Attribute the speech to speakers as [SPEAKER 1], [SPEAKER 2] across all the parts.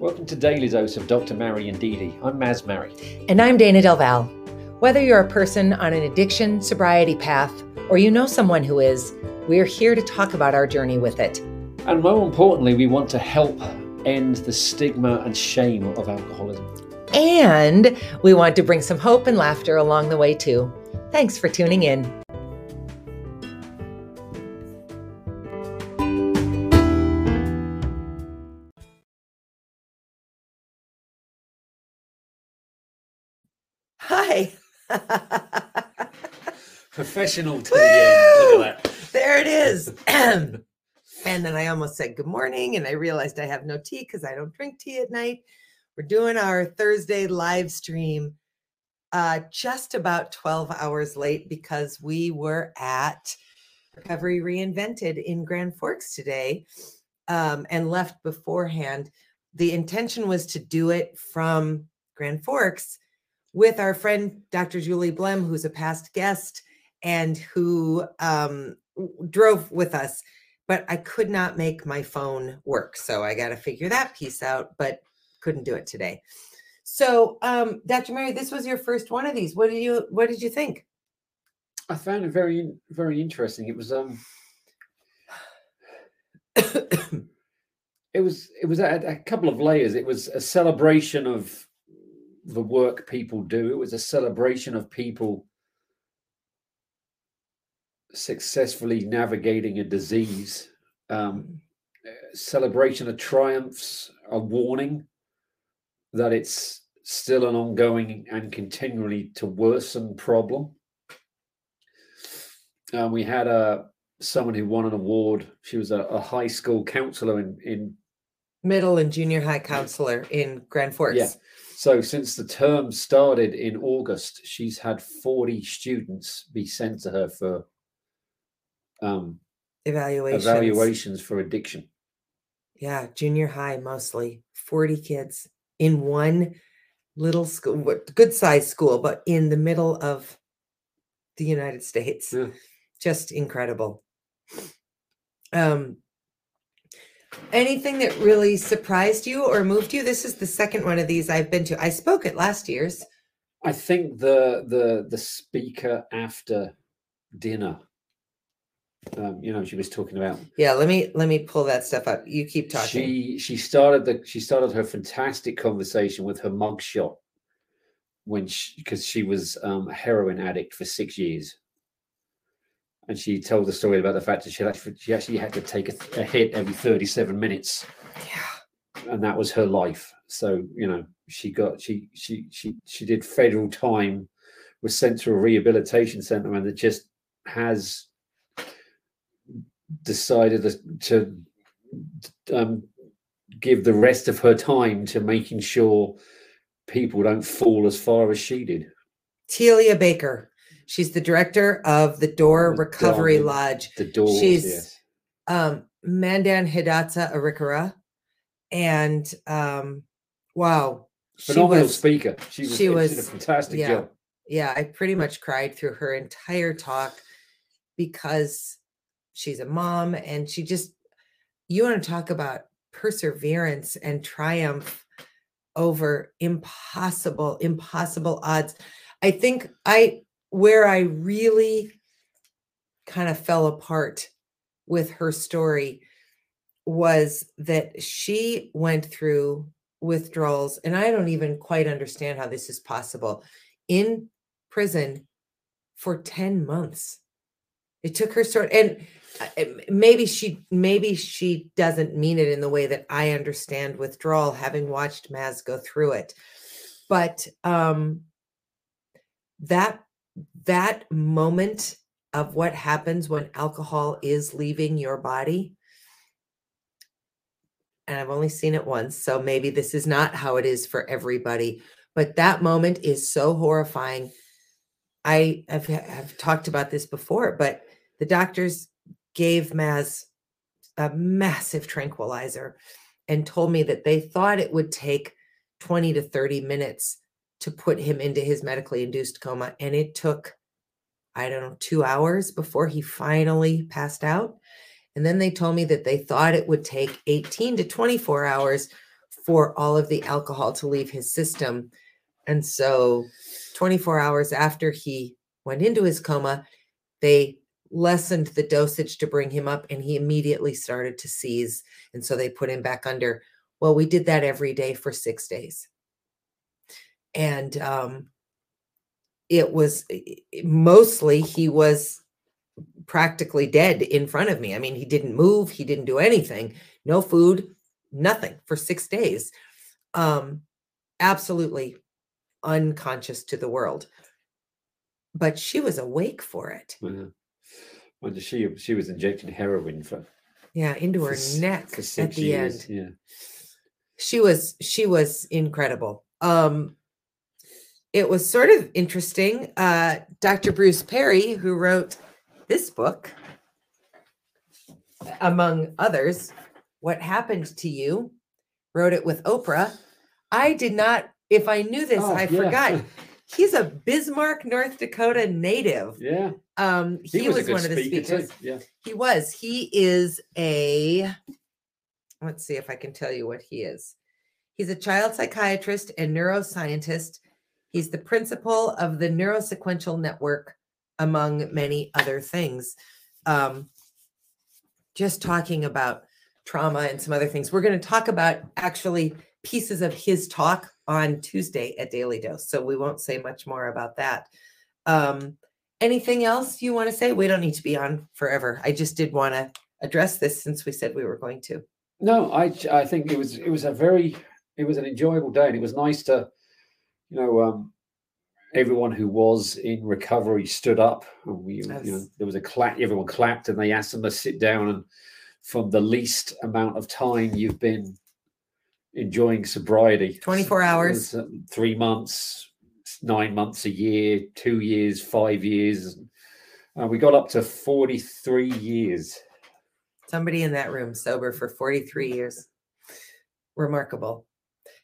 [SPEAKER 1] Welcome to Daily Dose of Dr. Mary and Dee Dee. I'm Maz Mary.
[SPEAKER 2] And I'm Dayna Del Val. Whether you're a person on an addiction sobriety path or you know someone who is, we're here to talk about our journey with it.
[SPEAKER 1] And more importantly, we want to help end the stigma and shame of alcoholism.
[SPEAKER 2] And we want to bring some hope and laughter along the way, too. Thanks for tuning in.
[SPEAKER 1] Professional to the end. Look at that.
[SPEAKER 2] There it is. and then I almost said good morning, and I realized I have no tea because I don't drink tea at night. We're doing our Thursday live stream uh, just about 12 hours late because we were at Recovery Reinvented in Grand Forks today um, and left beforehand. The intention was to do it from Grand Forks with our friend Dr. Julie Blem, who's a past guest and who um, drove with us. But I could not make my phone work. So I got to figure that piece out, but couldn't do it today. So, um, Dr. Mary, this was your first one of these. What did you What did you think?
[SPEAKER 1] I found it very, very interesting. It was, um, it was, it was a, a couple of layers. It was a celebration of the work people do. It was a celebration of people successfully navigating a disease. Um, celebration of triumphs, a warning that it's still an ongoing and continually to worsen problem. Uh, we had a someone who won an award. She was a, a high school counselor in in
[SPEAKER 2] middle and junior high counselor in Grand Forks.
[SPEAKER 1] Yeah. So since the term started in August, she's had 40 students be sent to her for um,
[SPEAKER 2] evaluations.
[SPEAKER 1] evaluations for addiction.
[SPEAKER 2] Yeah, junior high mostly. 40 kids in one little school, good sized school, but in the middle of the United States.
[SPEAKER 1] Yeah.
[SPEAKER 2] Just incredible. Um, anything that really surprised you or moved you? This is the second one of these I've been to. I spoke at last year's.
[SPEAKER 1] I think the the the speaker after dinner um, you know, she was talking about.
[SPEAKER 2] Yeah, let me let me pull that stuff up. You keep talking.
[SPEAKER 1] She she started the she started her fantastic conversation with her mugshot when she because she was um, a heroin addict for six years, and she told the story about the fact that she actually she actually had to take a, a hit every thirty seven minutes.
[SPEAKER 2] Yeah,
[SPEAKER 1] and that was her life. So you know, she got she she she she did federal time, was sent to a rehabilitation center, and it just has decided to um, give the rest of her time to making sure people don't fall as far as she did.
[SPEAKER 2] Telia Baker. She's the director of the Door the Recovery Door, Lodge.
[SPEAKER 1] The Door.
[SPEAKER 2] She's
[SPEAKER 1] yes.
[SPEAKER 2] um, Mandan Hidatsa Arikara. And um, wow.
[SPEAKER 1] Phenomenal was, speaker. She was, she was a fantastic
[SPEAKER 2] yeah,
[SPEAKER 1] job.
[SPEAKER 2] Yeah, I pretty much cried through her entire talk because she's a mom and she just you want to talk about perseverance and triumph over impossible impossible odds i think i where i really kind of fell apart with her story was that she went through withdrawals and i don't even quite understand how this is possible in prison for 10 months. It took her sort and maybe she maybe she doesn't mean it in the way that I understand withdrawal having watched Maz go through it. But um that that moment of what happens when alcohol is leaving your body and I've only seen it once so maybe this is not how it is for everybody but that moment is so horrifying. I have, have talked about this before but the doctors gave Maz a massive tranquilizer and told me that they thought it would take 20 to 30 minutes to put him into his medically induced coma. And it took, I don't know, two hours before he finally passed out. And then they told me that they thought it would take 18 to 24 hours for all of the alcohol to leave his system. And so 24 hours after he went into his coma, they lessened the dosage to bring him up and he immediately started to seize. And so they put him back under. Well, we did that every day for six days. And um, it was mostly he was practically dead in front of me. I mean, he didn't move, he didn't do anything, no food, nothing for six days. Um, absolutely unconscious to the world. But she was awake for it.
[SPEAKER 1] Yeah. Well, she she was injecting heroin for
[SPEAKER 2] yeah into her
[SPEAKER 1] for,
[SPEAKER 2] neck
[SPEAKER 1] for
[SPEAKER 2] at the
[SPEAKER 1] years.
[SPEAKER 2] end.
[SPEAKER 1] Yeah.
[SPEAKER 2] She was she was incredible. Um, it was sort of interesting. Uh, Dr. Bruce Perry, who wrote this book, among others, What Happened to You, wrote it with Oprah. I did not, if I knew this,
[SPEAKER 1] Oh,
[SPEAKER 2] I
[SPEAKER 1] yeah.
[SPEAKER 2] forgot. He's a Bismarck, North Dakota native.
[SPEAKER 1] Yeah.
[SPEAKER 2] Um, he, was,
[SPEAKER 1] a good
[SPEAKER 2] one of the speakers.
[SPEAKER 1] too. Yeah.
[SPEAKER 2] He was. He is a, let's see if I can tell you what he is. He's a child psychiatrist and neuroscientist. He's the principal of the Neurosequential Network, among many other things. Um, just talking about trauma and some other things. We're going to talk about actually pieces of his talk on Tuesday at Daily Dose. So we won't say much more about that. Um, anything else you want to say? We don't need to be on forever. I just did want to address this since we said we were going to.
[SPEAKER 1] No, I I think it was it was a very it was an enjoyable day and it was nice to you know um everyone who was in recovery stood up and we you know there was a clap everyone clapped and they asked them to sit down and from the least amount of time you've been enjoying sobriety
[SPEAKER 2] 24 hours.
[SPEAKER 1] uh, 3 months 9 months a year 2 years 5 years uh, we got up to 43 years
[SPEAKER 2] Somebody in that room sober for 43 years. Remarkable.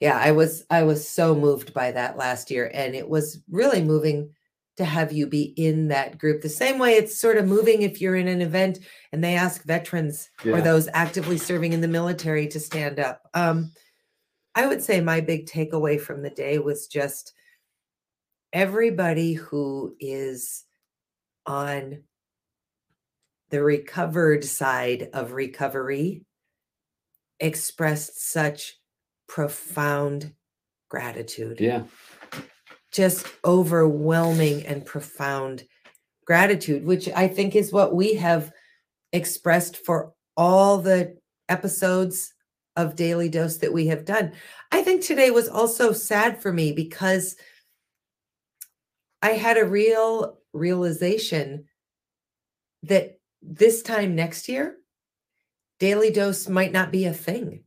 [SPEAKER 2] Yeah, I was I was so moved by that last year and it was really moving to have you be in that group. The same way it's sort of moving if you're in an event and they ask veterans or those actively serving in the military to stand up. Um I would say my big takeaway from the day was just everybody who is on the recovered side of recovery expressed such profound gratitude.
[SPEAKER 1] Yeah.
[SPEAKER 2] Just overwhelming and profound gratitude which i think is what we have expressed for all the episodes of daily dose that we have done. I think today was also sad for me because i had a real realization that this time next year daily dose might not be a thing.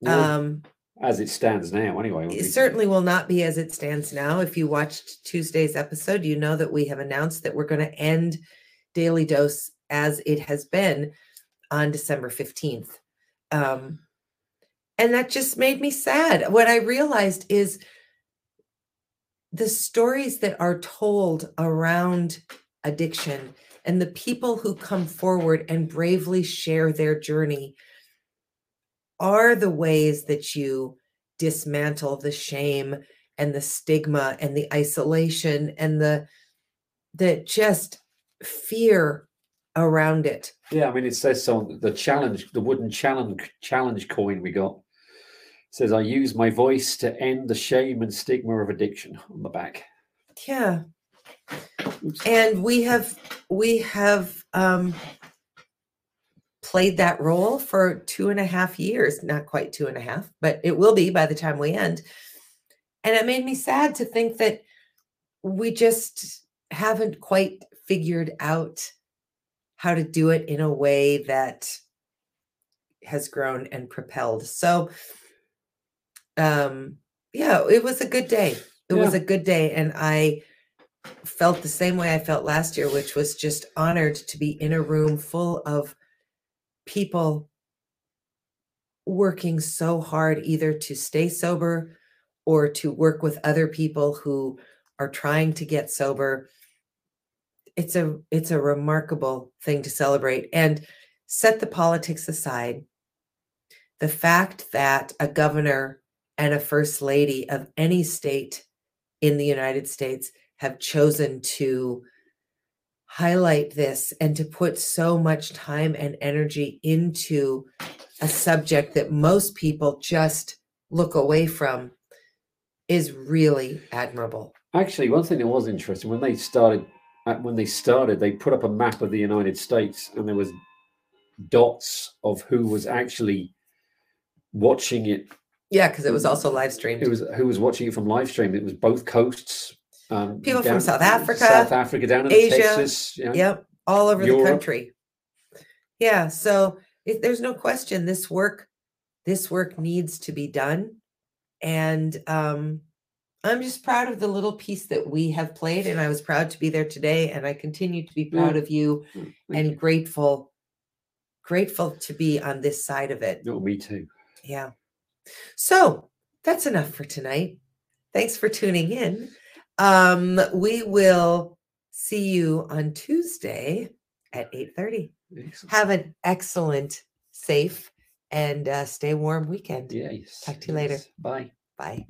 [SPEAKER 1] No,
[SPEAKER 2] um
[SPEAKER 1] as it stands now anyway
[SPEAKER 2] it certainly will not be as it stands now. If you watched Tuesday's episode, you know that we have announced that we're going to end Daily Dose as it has been on December 15th. Um, and that just made me sad. What I realized is the stories that are told around addiction and the people who come forward and bravely share their journey are the ways that you dismantle the shame and the stigma and the isolation and the the just fear around it.
[SPEAKER 1] Yeah, I mean, it says so. The challenge, the wooden challenge challenge coin we got says, "I use my voice to end the shame and stigma of addiction." On the back.
[SPEAKER 2] Yeah.
[SPEAKER 1] Oops.
[SPEAKER 2] And we have we have um played that role for two and a half years, not quite two and a half, but it will be by the time we end. And it made me sad to think that we just haven't quite figured out how to do it in a way that has grown and propelled. So um yeah, it was a good day. It was a good day and I felt the same way I felt last year, which was just honored to be in a room full of people working so hard either to stay sober or to work with other people who are trying to get sober. It's a it's a remarkable thing to celebrate. And set the politics aside. The fact that a governor and a first lady of any state in the United States have chosen to highlight this and to put so much time and energy into a subject that most people just look away from is really admirable.
[SPEAKER 1] Actually, one thing that was interesting when they started, uh, when they started, they put up a map of the United States, and there was dots of who was actually watching it.
[SPEAKER 2] Yeah, because it was also live streamed.
[SPEAKER 1] It was who was watching it from live stream. It was both coasts. Um,
[SPEAKER 2] People
[SPEAKER 1] down-
[SPEAKER 2] from South Africa,
[SPEAKER 1] South Africa, down in
[SPEAKER 2] Asia,
[SPEAKER 1] Texas. you know.
[SPEAKER 2] Yep, all over the country. Yeah, so it, there's no question this work, this work needs to be done, and um, I'm just proud of the little piece that we have played, and I was proud to be there today, and I continue to be proud
[SPEAKER 1] Yeah.
[SPEAKER 2] of you
[SPEAKER 1] Mm, thank
[SPEAKER 2] and
[SPEAKER 1] you.
[SPEAKER 2] grateful, grateful to be on this side of it.
[SPEAKER 1] No, me too.
[SPEAKER 2] Yeah. So that's enough for tonight. Thanks for tuning in. Um, we will see you on Tuesday at 8:30.
[SPEAKER 1] Excellent.
[SPEAKER 2] Have an excellent, safe, and uh, stay warm weekend.
[SPEAKER 1] Yes.
[SPEAKER 2] Talk to you later.
[SPEAKER 1] Bye.
[SPEAKER 2] Bye.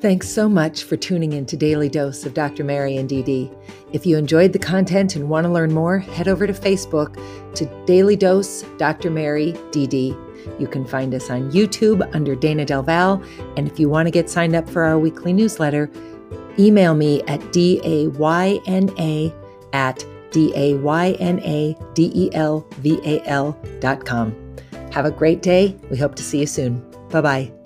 [SPEAKER 2] Thanks so much for tuning in to Daily Dose of Dr. Mary and DD. If you enjoyed the content and want to learn more, head over to Facebook to Daily Dose Dr. Mary DD. You can find us on YouTube under Dayna Del Val. And if you want to get signed up for our weekly newsletter, email me at dayna at d-a-y-n-a-d-e-l-v-a-l dot com. Have a great day. We hope to see you soon. Bye-bye.